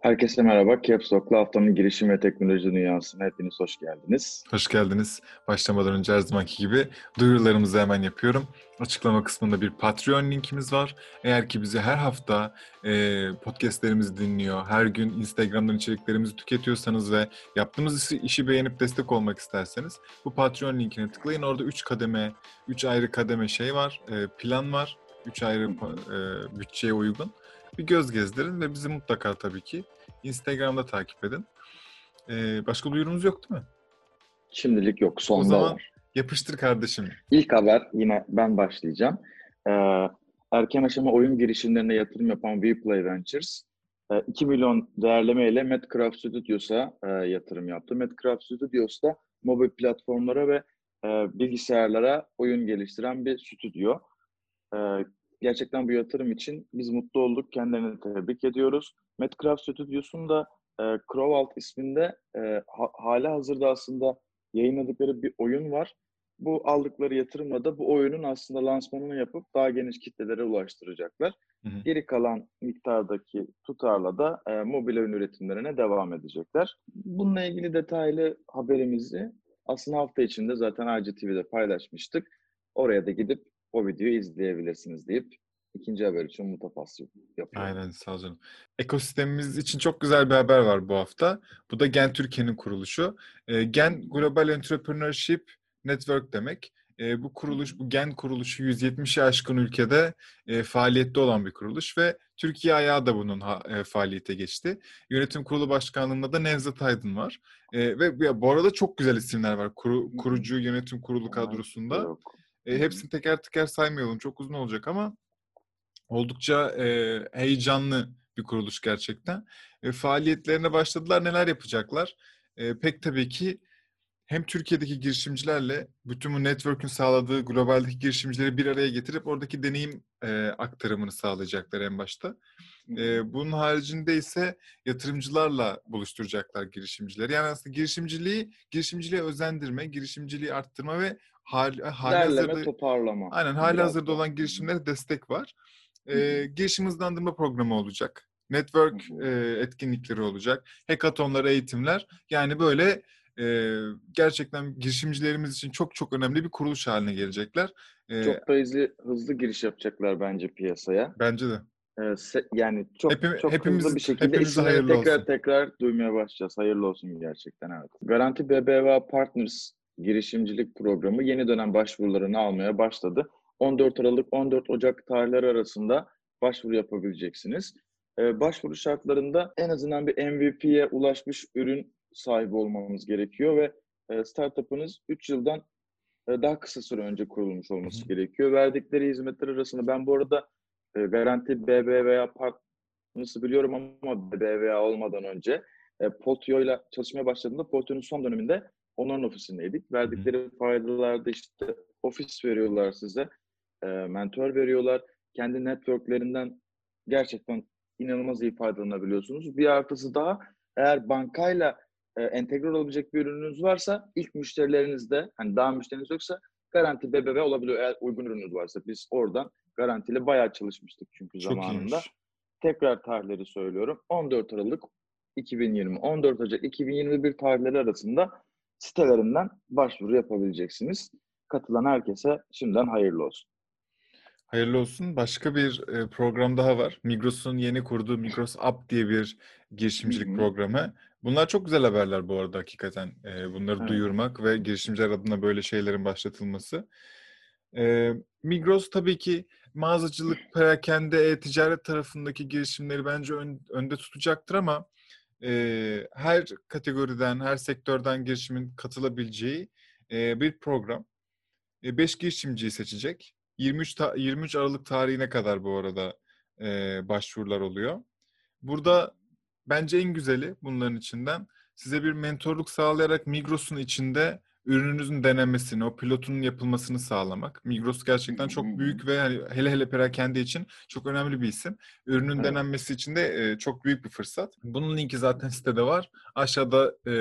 Herkese merhaba. Caps Lock'la haftanın girişim ve teknoloji dünyasına hepiniz hoş geldiniz. Hoş geldiniz. Başlamadan önce her zamanki gibi duyurularımızı hemen yapıyorum. Açıklama kısmında bir Patreon linkimiz var. Eğer ki bizi her hafta e, podcastlerimizi dinliyor, her gün Instagram'dan içeriklerimizi tüketiyorsanız ve yaptığımız işi, beğenip destek olmak isterseniz bu Patreon linkine tıklayın. Orada 3 kademe, 3 ayrı kademe şey var, e, plan var. 3 ayrı e, bütçeye uygun bir göz gezdirin ve bizi mutlaka tabii ki Instagram'da takip edin. Ee, başka duyurumuz yok değil mi? Şimdilik yok. Sonda o zaman var. yapıştır kardeşim. İlk haber yine ben başlayacağım. Ee, erken aşama oyun girişimlerine yatırım yapan WePlay Ventures 2 e, milyon değerleme ile Medcraft Studios'a e, yatırım yaptı. Medcraft Studios da mobil platformlara ve e, bilgisayarlara oyun geliştiren bir stüdyo. Gerçekten bu yatırım için biz mutlu olduk. Kendilerini tebrik ediyoruz. Medcraft Stüdyosu'nun da e, Crowalt isminde e, ha, hala hazırda aslında yayınladıkları bir oyun var. Bu aldıkları yatırımla da bu oyunun aslında lansmanını yapıp daha geniş kitlelere ulaştıracaklar. Hı hı. Geri kalan miktardaki tutarla da e, mobil oyun üretimlerine devam edecekler. Bununla ilgili detaylı haberimizi aslında hafta içinde zaten IGTV'de paylaşmıştık. Oraya da gidip o videoyu izleyebilirsiniz deyip ikinci haber için mutafasıl yapıyorum. Aynen sağ olun. Ekosistemimiz için çok güzel bir haber var bu hafta. Bu da Gen Türkiye'nin kuruluşu. E, Gen Global Entrepreneurship Network demek. E, bu kuruluş, bu Gen kuruluşu 170'i aşkın ülkede e, faaliyette olan bir kuruluş ve Türkiye ayağı da bunun ha, e, faaliyete geçti. Yönetim Kurulu Başkanlığı'nda da Nevzat Aydın var. E, ve ya, bu arada çok güzel isimler var Kuru, kurucu yönetim kurulu kadrosunda. Yok. E, hepsini teker teker saymayalım. Çok uzun olacak ama oldukça e, heyecanlı bir kuruluş gerçekten. E, faaliyetlerine başladılar. Neler yapacaklar? E, pek tabii ki hem Türkiye'deki girişimcilerle bütün bu network'ün sağladığı globaldeki girişimcileri bir araya getirip oradaki deneyim e, aktarımını sağlayacaklar en başta. E, bunun haricinde ise yatırımcılarla buluşturacaklar girişimcileri. Yani aslında girişimciliği, girişimciliğe özendirme, girişimciliği arttırma ve hal, hali Derleme, hazırda, toparlama. Aynen hali hazırda olan girişimlere destek var. E, girişim hızlandırma programı olacak. Network e, etkinlikleri olacak. Hackathonlar, eğitimler. Yani böyle e, gerçekten girişimcilerimiz için çok çok önemli bir kuruluş haline gelecekler. E, çok da hızlı, hızlı giriş yapacaklar bence piyasaya. Bence de. E, yani çok Hepim, çok hepimiz, hızlı bir şekilde isimleri tekrar olsun. tekrar duymaya başlayacağız. Hayırlı olsun gerçekten evet. Garanti BBVA Partners girişimcilik programı yeni dönem başvurularını almaya başladı. 14 Aralık 14 Ocak tarihleri arasında başvuru yapabileceksiniz. Ee, başvuru şartlarında en azından bir MVP'ye ulaşmış ürün sahibi olmanız gerekiyor ve e, startup'ınız 3 yıldan e, daha kısa süre önce kurulmuş olması gerekiyor. Verdikleri hizmetler arasında ben bu arada e, Garanti BBVA Partners'ı biliyorum ama BBVA olmadan önce e, Potio ile çalışmaya başladığımda Potio'nun son döneminde onların ofisindeydik. Verdikleri faydalarda işte ofis veriyorlar size e, mentor veriyorlar. Kendi networklerinden gerçekten inanılmaz iyi faydalanabiliyorsunuz. Bir artısı daha eğer bankayla e, entegre olabilecek bir ürününüz varsa ilk müşterilerinizde hani daha müşteriniz yoksa garanti BBV olabiliyor eğer uygun ürününüz varsa. Biz oradan garantiyle bayağı çalışmıştık çünkü Çok zamanında. Iyiymiş. Tekrar tarihleri söylüyorum. 14 Aralık 2020, 14 Ocak 2021 tarihleri arasında sitelerinden başvuru yapabileceksiniz. Katılan herkese şimdiden hayırlı olsun. Hayırlı olsun. Başka bir e, program daha var. Migros'un yeni kurduğu Migros App diye bir girişimcilik Hı-hı. programı. Bunlar çok güzel haberler bu arada hakikaten. E, bunları evet. duyurmak ve girişimciler adına böyle şeylerin başlatılması. E, Migros tabii ki mağazacılık, perakende, e-ticaret tarafındaki girişimleri bence ön, önde tutacaktır ama e, her kategoriden, her sektörden girişimin katılabileceği e, bir program. 5 e, girişimciyi seçecek 23 ta- 23 Aralık tarihine kadar bu arada e, başvurular oluyor. Burada bence en güzeli bunların içinden size bir mentorluk sağlayarak Migros'un içinde ürününüzün denemesini, o pilotunun yapılmasını sağlamak. Migros gerçekten çok büyük ve hani hele hele perakende için çok önemli bir isim. Ürünün evet. denenmesi için de e, çok büyük bir fırsat. Bunun linki zaten sitede var. Aşağıda e,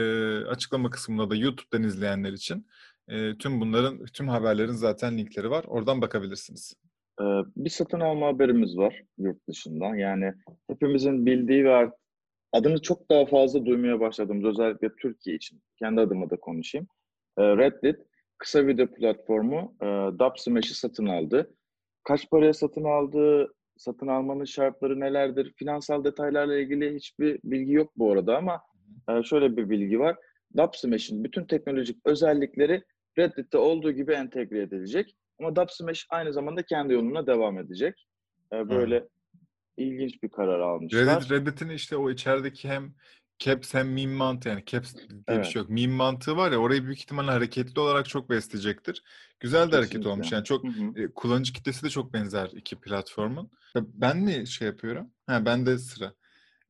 açıklama kısmında da YouTube'dan izleyenler için e, tüm bunların, tüm haberlerin zaten linkleri var. Oradan bakabilirsiniz. Bir satın alma haberimiz var yurt dışından. Yani hepimizin bildiği ve adını çok daha fazla duymaya başladığımız özellikle Türkiye için kendi adıma da konuşayım. E, Reddit kısa video platformu e, Dubsmash'i satın aldı. Kaç paraya satın aldı, satın almanın şartları nelerdir, finansal detaylarla ilgili hiçbir bilgi yok bu arada ama e, şöyle bir bilgi var. Dubsmash'in bütün teknolojik özellikleri Reddit'te olduğu gibi entegre edilecek. Ama Dubsmash aynı zamanda kendi yoluna devam edecek. E, böyle hmm. ilginç bir karar almışlar. Reddit, Reddit'in işte o içerideki hem Caps hem meme mantığı yani Caps diye evet. bir şey yok. Meme mantığı var ya orayı büyük ihtimalle hareketli olarak çok besleyecektir. Güzel de Kesinlikle. hareket olmuş yani çok hı hı. kullanıcı kitlesi de çok benzer iki platformun. Ben ne şey yapıyorum? Ha ben de sıra.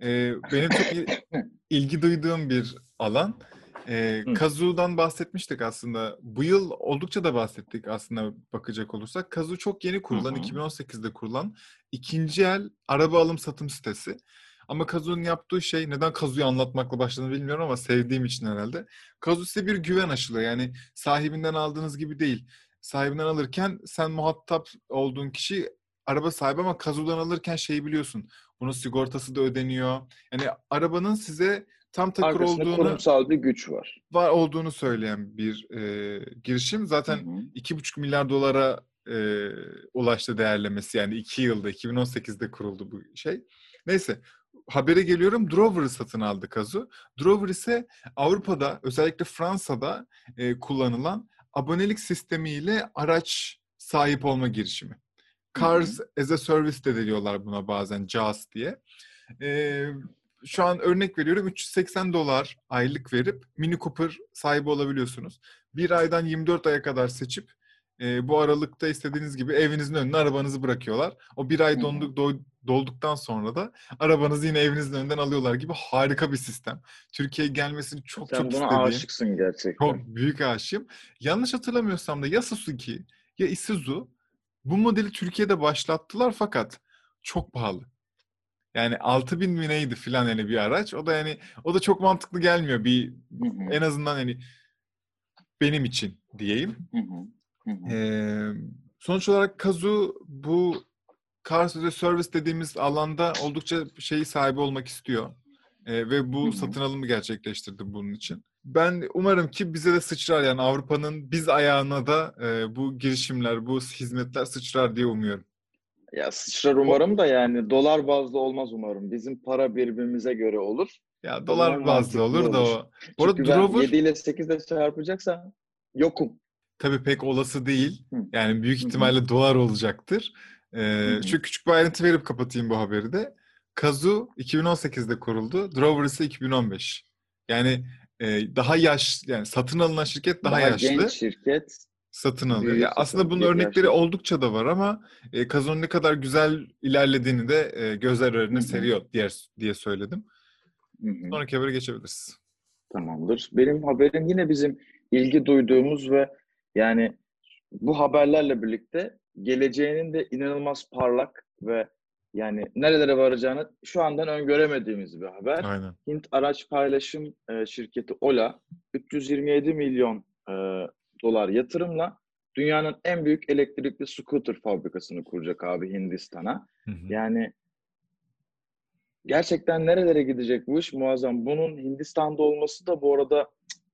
Ee, benim çok ilgi duyduğum bir alan. Ee, Kazu'dan bahsetmiştik aslında. Bu yıl oldukça da bahsettik aslında bakacak olursak. Kazu çok yeni kurulan, hı hı. 2018'de kurulan ikinci el araba alım satım sitesi. Ama Kazu'nun yaptığı şey neden Kazu'yu anlatmakla başladığını bilmiyorum ama sevdiğim için herhalde. Kazu size bir güven aşılıyor. Yani sahibinden aldığınız gibi değil. Sahibinden alırken sen muhatap olduğun kişi araba sahibi ama Kazu'dan alırken şeyi biliyorsun. Bunun sigortası da ödeniyor. Yani arabanın size tam takır Arkasında olduğunu kurumsal bir güç var. Var olduğunu söyleyen bir e, girişim. Zaten iki buçuk milyar dolara e, ulaştı değerlemesi. Yani iki yılda 2018'de kuruldu bu şey. Neyse habere geliyorum. Drover'ı satın aldı Kazu. Drover ise Avrupa'da özellikle Fransa'da e, kullanılan abonelik sistemiyle araç sahip olma girişimi. Cars Hı-hı. as a Service de diyorlar buna bazen CAS diye. E, şu an örnek veriyorum 380 dolar aylık verip Mini Cooper sahibi olabiliyorsunuz. Bir aydan 24 aya kadar seçip e, bu aralıkta istediğiniz gibi evinizin önüne arabanızı bırakıyorlar. O bir ay dondu, do, dolduktan sonra da arabanızı yine evinizin önünden alıyorlar gibi harika bir sistem. Türkiye'ye gelmesini çok Sen çok istediğim. Sen buna aşıksın gerçekten. Çok büyük aşığım. Yanlış hatırlamıyorsam da ya Suzuki ya Isuzu bu modeli Türkiye'de başlattılar fakat çok pahalı. Yani 6000 mi neydi filan yani bir araç. O da yani o da çok mantıklı gelmiyor bir en azından hani benim için diyeyim. Hı hı. Ee, sonuç olarak Kazu bu Cars as a Service dediğimiz alanda oldukça şeyi sahibi olmak istiyor. Ee, ve bu Hı-hı. satın alımı gerçekleştirdi bunun için. Ben umarım ki bize de sıçrar yani Avrupa'nın biz ayağına da e, bu girişimler, bu hizmetler sıçrar diye umuyorum. Ya sıçrar umarım da yani dolar bazlı olmaz umarım. Bizim para birbirimize göre olur. Ya dolar bazlı olur da o. Bu arada Drover... 7 ile 8 ile çarpacaksa yokum tabii pek olası değil. Yani büyük ihtimalle dolar olacaktır. Ee, şu küçük bir ayrıntı verip kapatayım bu haberi de. Kazu 2018'de kuruldu. Drover ise 2015. Yani e, daha yaş yani satın alınan şirket daha, daha yaşlı. genç şirket satın alıyor. Ya aslında bunun örnekleri yaşlı. oldukça da var ama e, Kazu'nun ne kadar güzel ilerlediğini de e, gözler önüne seriyor diğer diye söyledim. Hı-hı. Sonraki habere geçebiliriz. Tamamdır. Benim haberim yine bizim ilgi duyduğumuz ve yani bu haberlerle birlikte geleceğinin de inanılmaz parlak ve yani nerelere varacağını şu andan öngöremediğimiz bir haber. Aynen. Hint araç paylaşım e, şirketi Ola 327 milyon e, dolar yatırımla dünyanın en büyük elektrikli scooter fabrikasını kuracak abi Hindistan'a. Hı hı. Yani gerçekten nerelere gidecek bu iş muazzam. Bunun Hindistan'da olması da bu arada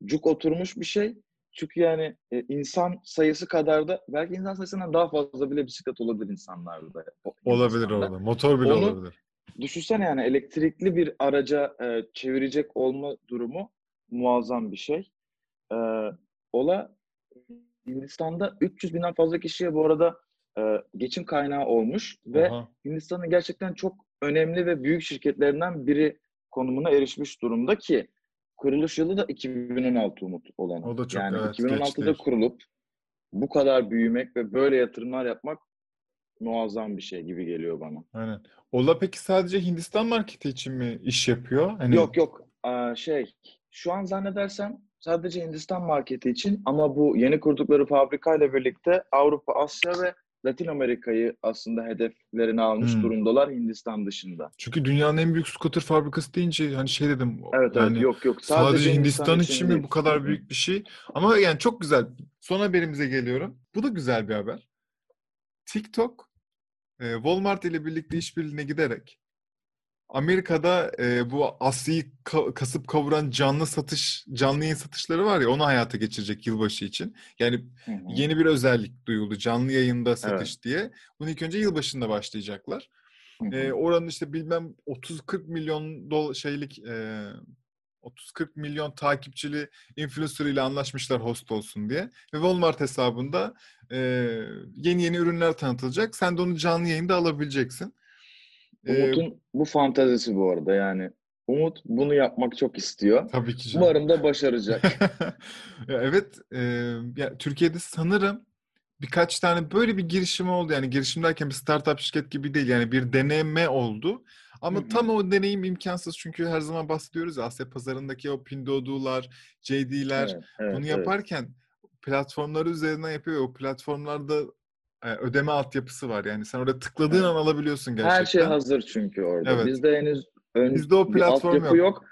cuk oturmuş bir şey. Çünkü yani e, insan sayısı kadar da belki insan sayısından daha fazla bile bisiklet olabilir insanlarda. Olabilir orada. Motor bile Onu, olabilir. Düşünsene yani elektrikli bir araca e, çevirecek olma durumu muazzam bir şey. E, ola Hindistan'da 300 binden fazla kişiye bu arada e, geçim kaynağı olmuş ve Hindistan'ın gerçekten çok önemli ve büyük şirketlerinden biri konumuna erişmiş durumda ki kuruluş yılı da 2016 umut olan. O da çok yani evet, 2016'da geçti. kurulup bu kadar büyümek ve böyle yatırımlar yapmak muazzam bir şey gibi geliyor bana. Aynen. Ola peki sadece Hindistan marketi için mi iş yapıyor? Hani... Yok yok. Ee, şey şu an zannedersem sadece Hindistan marketi için ama bu yeni kurdukları fabrikayla birlikte Avrupa, Asya ve Latin Amerika'yı aslında hedeflerine almış hmm. durumdalar Hindistan dışında. Çünkü dünyanın en büyük scooter fabrikası deyince hani şey dedim. Evet yani evet yok yok. Sadece, sadece Hindistan, Hindistan için mi bu kadar büyük bir şey? Ama yani çok güzel. Son haberimize geliyorum. Bu da güzel bir haber. TikTok e, Walmart ile birlikte işbirliğine giderek Amerika'da e, bu Asya'yı ka- kasıp kavuran canlı satış, canlı yayın satışları var ya onu hayata geçirecek yılbaşı için. Yani hı hı. yeni bir özellik duyuldu canlı yayında satış evet. diye. Bunu ilk önce yılbaşında başlayacaklar. Hı hı. E, oranın işte bilmem 30-40 milyon dol şeylik e, 30-40 milyon takipçili influencer ile anlaşmışlar host olsun diye. Ve Walmart hesabında e, yeni yeni ürünler tanıtılacak. Sen de onu canlı yayında alabileceksin. Umut'un ee, bu fantazisi bu arada yani. Umut bunu yapmak çok istiyor. Tabii ki. Canım. Umarım da başaracak. evet. E, ya, Türkiye'de sanırım birkaç tane böyle bir girişim oldu. Yani girişim derken bir startup şirket gibi değil. Yani bir deneme oldu. Ama Hı-hı. tam o deneyim imkansız çünkü her zaman bahsediyoruz ya Asya pazarındaki o Pinduodu'lar, JD'ler evet, evet, bunu yaparken evet. platformları üzerinden yapıyor. O platformlarda ödeme altyapısı var. Yani sen orada tıkladığın evet. an alabiliyorsun gerçekten. Her şey hazır çünkü orada. Evet. Bizde henüz ön, Bizde o platform yok. yok.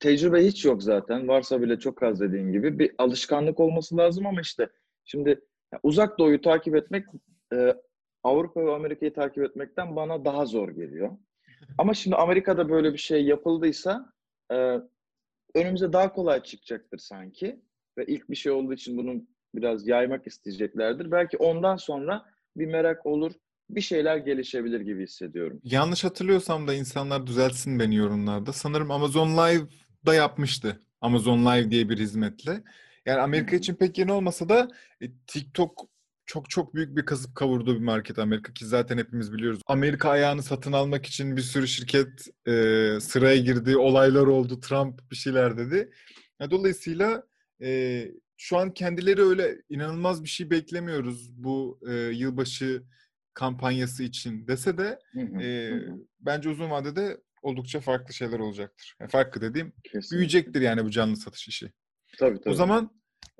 Tecrübe hiç yok zaten. Varsa bile çok az dediğin gibi. Bir alışkanlık olması lazım ama işte şimdi uzak doğuyu takip etmek e, Avrupa ve Amerika'yı takip etmekten bana daha zor geliyor. Ama şimdi Amerika'da böyle bir şey yapıldıysa e, önümüze daha kolay çıkacaktır sanki. Ve ilk bir şey olduğu için bunun biraz yaymak isteyeceklerdir. Belki ondan sonra bir merak olur, bir şeyler gelişebilir gibi hissediyorum. Yanlış hatırlıyorsam da insanlar düzeltsin beni yorumlarda. Sanırım Amazon Live'da yapmıştı. Amazon Live diye bir hizmetle. Yani Amerika için pek yeni olmasa da e, TikTok çok çok büyük bir kasıp kavurduğu bir market Amerika ki zaten hepimiz biliyoruz. Amerika ayağını satın almak için bir sürü şirket e, sıraya girdi, olaylar oldu, Trump bir şeyler dedi. Dolayısıyla e, şu an kendileri öyle inanılmaz bir şey beklemiyoruz bu e, yılbaşı kampanyası için dese de e, bence uzun vadede oldukça farklı şeyler olacaktır. Yani farklı dediğim Kesinlikle. büyüyecektir yani bu canlı satış işi. Tabii tabii. O zaman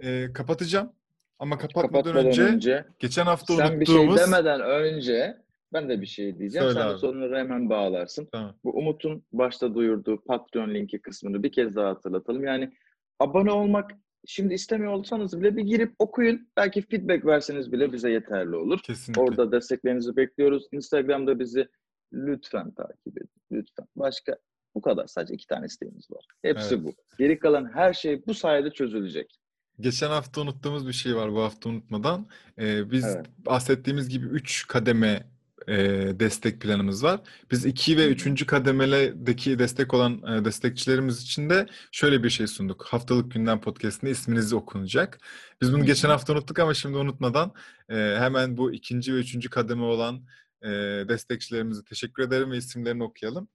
e, kapatacağım. Ama kapatmadan, kapatmadan önce, önce geçen hafta sen unuttuğumuz... Sen bir şey demeden önce ben de bir şey diyeceğim. Söyle sen abi. de sorunları hemen bağlarsın. Tamam. Bu Umut'un başta duyurduğu Patreon linki kısmını bir kez daha hatırlatalım. Yani abone olmak şimdi istemiyor olsanız bile bir girip okuyun. Belki feedback verseniz bile bize yeterli olur. Kesinlikle. Orada desteklerinizi bekliyoruz. Instagram'da bizi lütfen takip edin. Lütfen. Başka bu kadar. Sadece iki tane isteğimiz var. Hepsi evet. bu. Geri kalan her şey bu sayede çözülecek. Geçen hafta unuttuğumuz bir şey var bu hafta unutmadan. Ee, biz evet. bahsettiğimiz gibi 3 kademe e, destek planımız var. Biz 2 ve 3. kademeledeki destek olan e, destekçilerimiz için de şöyle bir şey sunduk. Haftalık Gündem Podcast'inde isminiz okunacak. Biz bunu geçen hafta unuttuk ama şimdi unutmadan e, hemen bu ikinci ve üçüncü kademe olan e, destekçilerimize teşekkür ederim ve isimlerini okuyalım.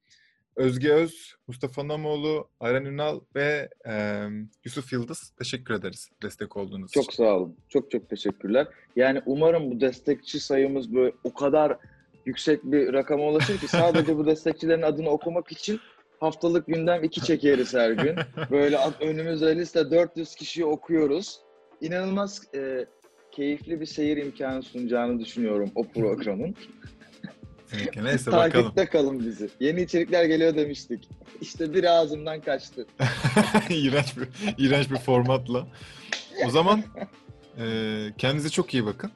Özge Öz, Mustafa Namoğlu, Ayran Ünal ve e, Yusuf Yıldız teşekkür ederiz destek olduğunuz çok için. Çok sağ olun. Çok çok teşekkürler. Yani umarım bu destekçi sayımız böyle o kadar yüksek bir rakama ulaşır ki sadece bu destekçilerin adını okumak için haftalık gündem iki çekeriz her gün. Böyle önümüzde liste 400 kişiyi okuyoruz. İnanılmaz e, keyifli bir seyir imkanı sunacağını düşünüyorum o programın. Peki, neyse bakalım. Takipte kalın bizi. Yeni içerikler geliyor demiştik. İşte bir ağzımdan kaçtı. İğrenç bir, iğrenç bir formatla. O zaman e, kendinize çok iyi bakın.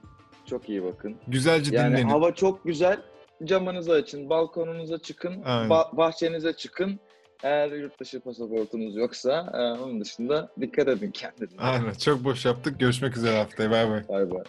Çok iyi bakın. Güzelce yani dinlenin. hava çok güzel. Camınızı açın, balkonunuza çıkın, ba- bahçenize çıkın. Eğer yurt dışı pasaportunuz yoksa e, onun dışında dikkat edin kendinize. Aynen. Çok boş yaptık. Görüşmek üzere haftaya. Bay bay. Bay bay.